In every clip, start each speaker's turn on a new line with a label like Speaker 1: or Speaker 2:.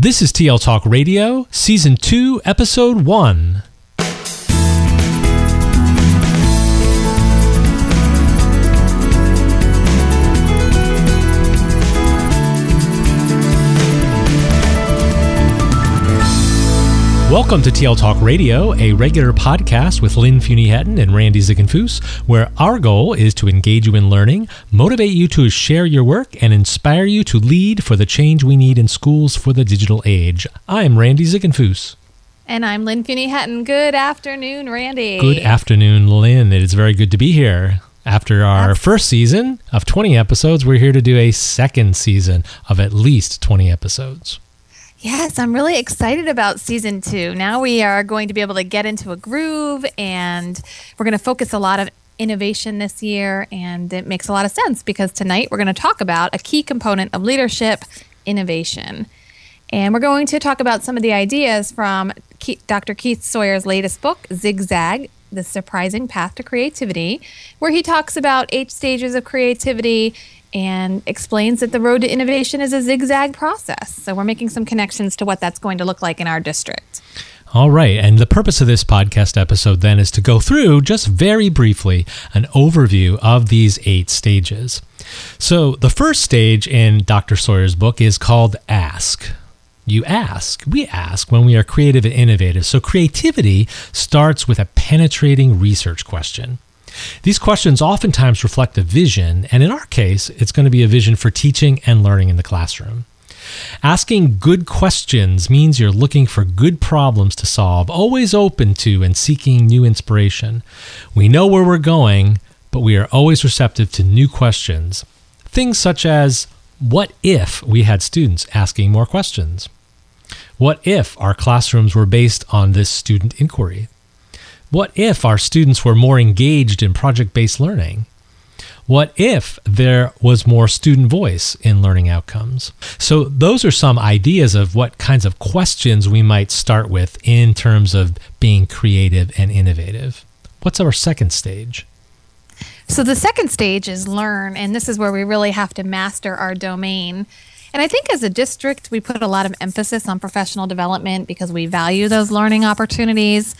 Speaker 1: This is TL Talk Radio, Season 2, Episode 1. Welcome to TL Talk Radio, a regular podcast with Lynn Fuini-Hetten and Randy Ziegenfuss, where our goal is to engage you in learning, motivate you to share your work, and inspire you to lead for the change we need in schools for the digital age. I'm Randy Ziegenfuss.
Speaker 2: And I'm Lynn Fuini-Hetten. Good afternoon, Randy.
Speaker 1: Good afternoon, Lynn. It is very good to be here. After our first season of 20 episodes, we're here to do a second season of at least 20 episodes.
Speaker 2: Yes, I'm really excited about season two. Now we are going to be able to get into a groove and we're going to focus a lot of innovation this year. And it makes a lot of sense because tonight we're going to talk about a key component of leadership innovation. And we're going to talk about some of the ideas from Dr. Keith Sawyer's latest book, Zigzag The Surprising Path to Creativity, where he talks about eight stages of creativity and explains that the road to innovation is a zigzag process. So we're making some connections to what that's going to look like in our district.
Speaker 1: All right. And the purpose of this podcast episode then is to go through, just very briefly, an overview of these eight stages. So the first stage in Dr. Sawyer's book is called Ask. You ask, we ask when we are creative and innovative. So creativity starts with a penetrating research question. These questions oftentimes reflect a vision, and in our case, it's going to be a vision for teaching and learning in the classroom. Asking good questions means you're looking for good problems to solve, always open to and seeking new inspiration. We know where we're going, but we are always receptive to new questions. Things such as what if we had students asking more questions? What if our classrooms were based on this student inquiry? What if our students were more engaged in project based learning? What if there was more student voice in learning outcomes? So, those are some ideas of what kinds of questions we might start with in terms of being creative and innovative. What's our second stage?
Speaker 2: So, the second stage is learn, and this is where we really have to master our domain. And I think as a district, we put a lot of emphasis on professional development because we value those learning opportunities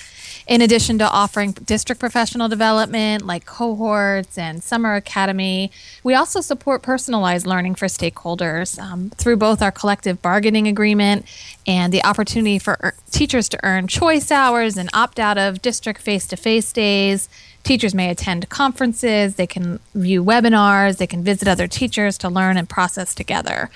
Speaker 2: in addition to offering district professional development like cohorts and summer academy, we also support personalized learning for stakeholders um, through both our collective bargaining agreement and the opportunity for er- teachers to earn choice hours and opt out of district face to face days. Teachers may attend conferences, they can view webinars, they can visit other teachers to learn and process together.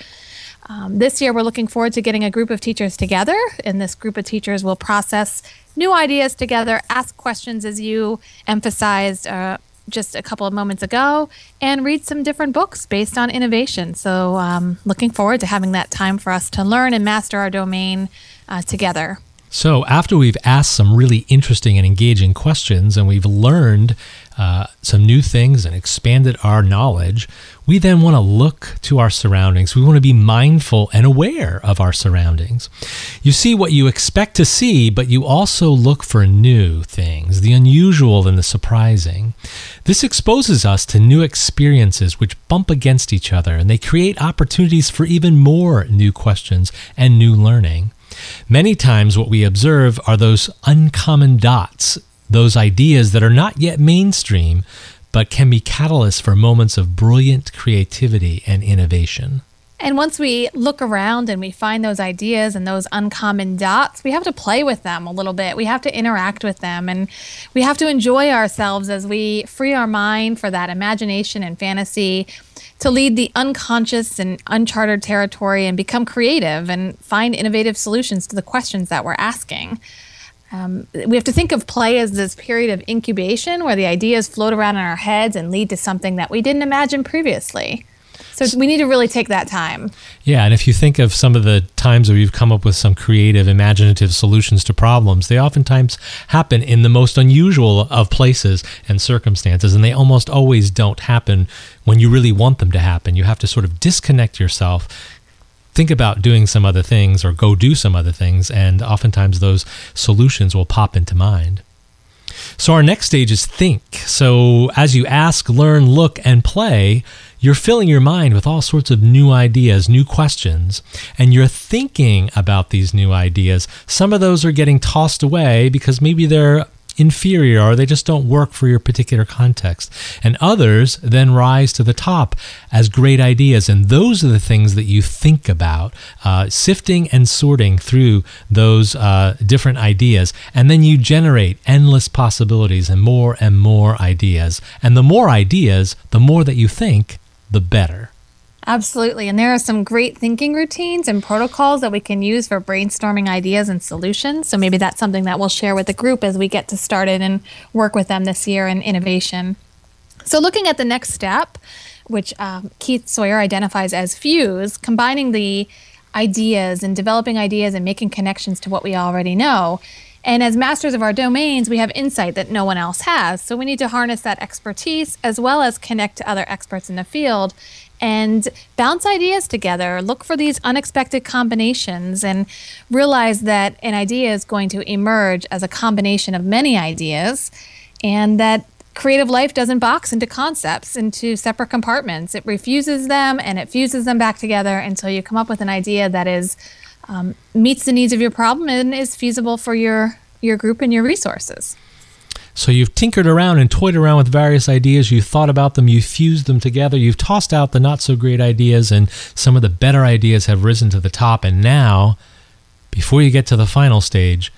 Speaker 2: Um, this year, we're looking forward to getting a group of teachers together, and this group of teachers will process new ideas together, ask questions as you emphasized uh, just a couple of moments ago, and read some different books based on innovation. So, um, looking forward to having that time for us to learn and master our domain uh, together.
Speaker 1: So, after we've asked some really interesting and engaging questions and we've learned uh, some new things and expanded our knowledge, we then want to look to our surroundings. We want to be mindful and aware of our surroundings. You see what you expect to see, but you also look for new things, the unusual and the surprising. This exposes us to new experiences which bump against each other and they create opportunities for even more new questions and new learning. Many times, what we observe are those uncommon dots, those ideas that are not yet mainstream, but can be catalysts for moments of brilliant creativity and innovation.
Speaker 2: And once we look around and we find those ideas and those uncommon dots, we have to play with them a little bit. We have to interact with them and we have to enjoy ourselves as we free our mind for that imagination and fantasy to lead the unconscious and uncharted territory and become creative and find innovative solutions to the questions that we're asking. Um, we have to think of play as this period of incubation where the ideas float around in our heads and lead to something that we didn't imagine previously. So we need to really take that time.
Speaker 1: Yeah, and if you think of some of the times where you've come up with some creative, imaginative solutions to problems, they oftentimes happen in the most unusual of places and circumstances, and they almost always don't happen when you really want them to happen. You have to sort of disconnect yourself think about doing some other things or go do some other things, and oftentimes those solutions will pop into mind. So, our next stage is think. So, as you ask, learn, look, and play, you're filling your mind with all sorts of new ideas, new questions, and you're thinking about these new ideas. Some of those are getting tossed away because maybe they're inferior or they just don't work for your particular context. And others then rise to the top as great ideas. And those are the things that you think about, uh, sifting and sorting through those uh, different ideas. And then you generate endless possibilities and more and more ideas. And the more ideas, the more that you think, the better.
Speaker 2: Absolutely. And there are some great thinking routines and protocols that we can use for brainstorming ideas and solutions. So maybe that's something that we'll share with the group as we get to started and work with them this year in innovation. So, looking at the next step, which um, Keith Sawyer identifies as fuse, combining the ideas and developing ideas and making connections to what we already know. And as masters of our domains, we have insight that no one else has. So we need to harness that expertise as well as connect to other experts in the field and bounce ideas together. Look for these unexpected combinations and realize that an idea is going to emerge as a combination of many ideas and that creative life doesn't box into concepts into separate compartments. It refuses them and it fuses them back together until you come up with an idea that is um, meets the needs of your problem and is feasible for your your group and your resources.
Speaker 1: So you've tinkered around and toyed around with various ideas. You've thought about them. You've fused them together. You've tossed out the not so great ideas, and some of the better ideas have risen to the top. And now, before you get to the final stage,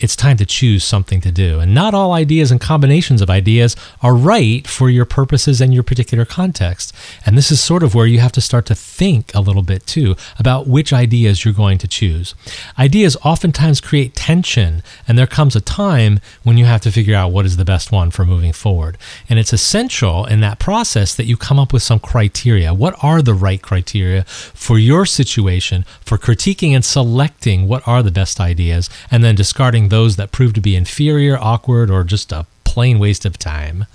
Speaker 1: it's time to choose something to do. And not all ideas and combinations of ideas are right for your purposes and your particular context. And this is sort of where you have to start to think a little bit too about which ideas you're going to choose. Ideas oftentimes create tension, and there comes a time when you have to figure out what is the best one for moving forward. And it's essential in that process that you come up with some criteria. What are the right criteria for your situation for critiquing and selecting what are the best ideas and then discarding those that prove to be inferior, awkward, or just a plain waste of time.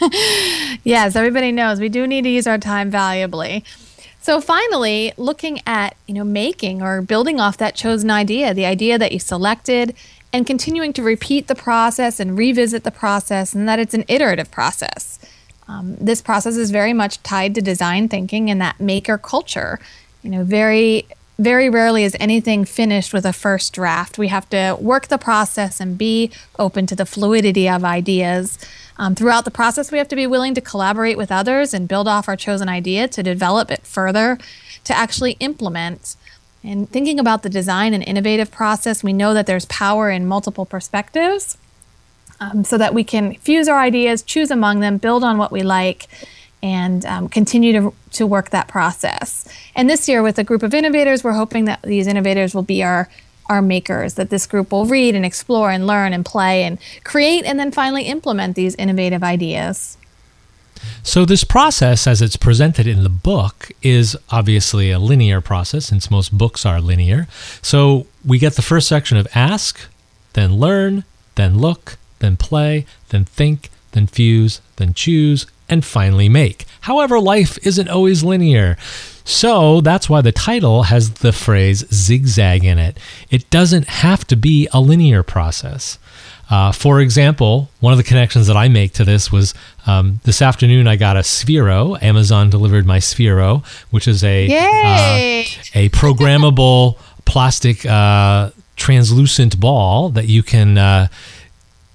Speaker 2: yes, everybody knows we do need to use our time valuably. So finally, looking at, you know, making or building off that chosen idea, the idea that you selected and continuing to repeat the process and revisit the process and that it's an iterative process. Um, this process is very much tied to design thinking and that maker culture. You know, very very rarely is anything finished with a first draft. We have to work the process and be open to the fluidity of ideas. Um, throughout the process, we have to be willing to collaborate with others and build off our chosen idea to develop it further, to actually implement. And thinking about the design and innovative process, we know that there's power in multiple perspectives um, so that we can fuse our ideas, choose among them, build on what we like, and um, continue to, to work that process. And this year, with a group of innovators, we're hoping that these innovators will be our our makers, that this group will read and explore and learn and play and create and then finally implement these innovative ideas.
Speaker 1: So, this process, as it's presented in the book, is obviously a linear process since most books are linear. So, we get the first section of ask, then learn, then look, then play, then think, then fuse, then choose, and finally make. However, life isn't always linear. So that's why the title has the phrase zigzag in it. It doesn't have to be a linear process. Uh, for example, one of the connections that I make to this was um, this afternoon I got a Sphero. Amazon delivered my Sphero, which is a uh, a programmable plastic uh, translucent ball that you can uh,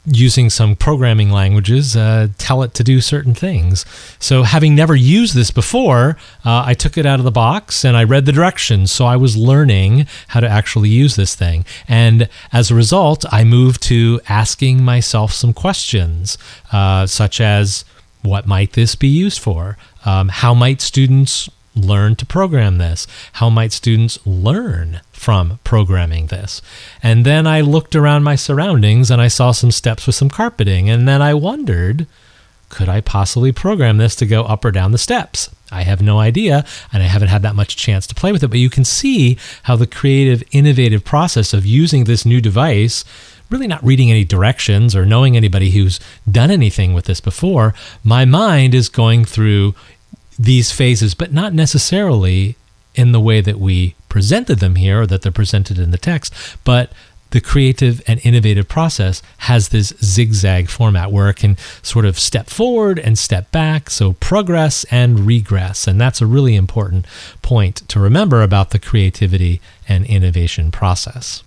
Speaker 1: using some programming languages, uh, tell it to do certain things. So, having never used this before, uh, I took it out of the box and I read the directions. So, I was learning how to actually use this thing. And as a result, I moved to asking myself some questions, uh, such as what might this be used for? Um, how might students learn to program this? How might students learn from programming this? And then I looked around my surroundings and I saw some steps with some carpeting. And then I wondered, could I possibly program this to go up or down the steps? I have no idea, and I haven't had that much chance to play with it. But you can see how the creative, innovative process of using this new device really not reading any directions or knowing anybody who's done anything with this before, my mind is going through these phases, but not necessarily in the way that we presented them here or that they're presented in the text, but the creative and innovative process has this zigzag format where it can sort of step forward and step back, so progress and regress. And that's a really important point to remember about the creativity and innovation process.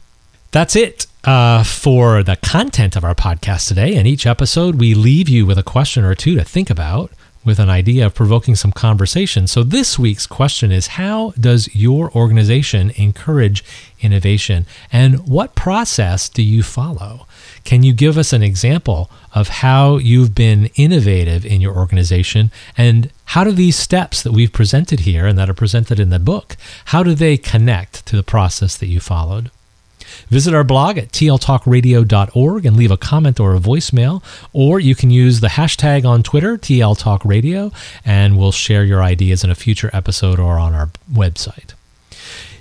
Speaker 1: That's it uh, for the content of our podcast today. In each episode, we leave you with a question or two to think about with an idea of provoking some conversation. So, this week's question is How does your organization encourage innovation? And what process do you follow? Can you give us an example of how you've been innovative in your organization? And how do these steps that we've presented here and that are presented in the book, how do they connect to the process that you followed? Visit our blog at tltalkradio.org and leave a comment or a voicemail, or you can use the hashtag on Twitter, tltalkradio, and we'll share your ideas in a future episode or on our website.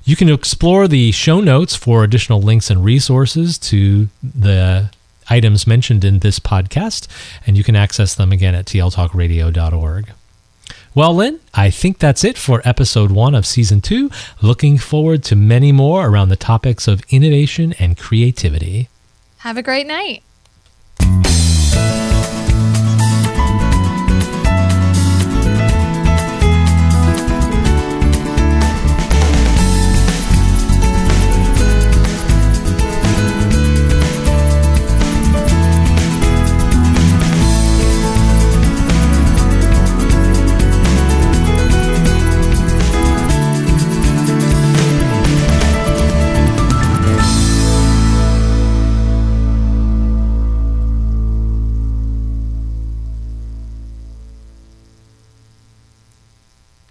Speaker 1: You can explore the show notes for additional links and resources to the items mentioned in this podcast, and you can access them again at tltalkradio.org. Well, Lynn, I think that's it for episode one of season two. Looking forward to many more around the topics of innovation and creativity.
Speaker 2: Have a great night.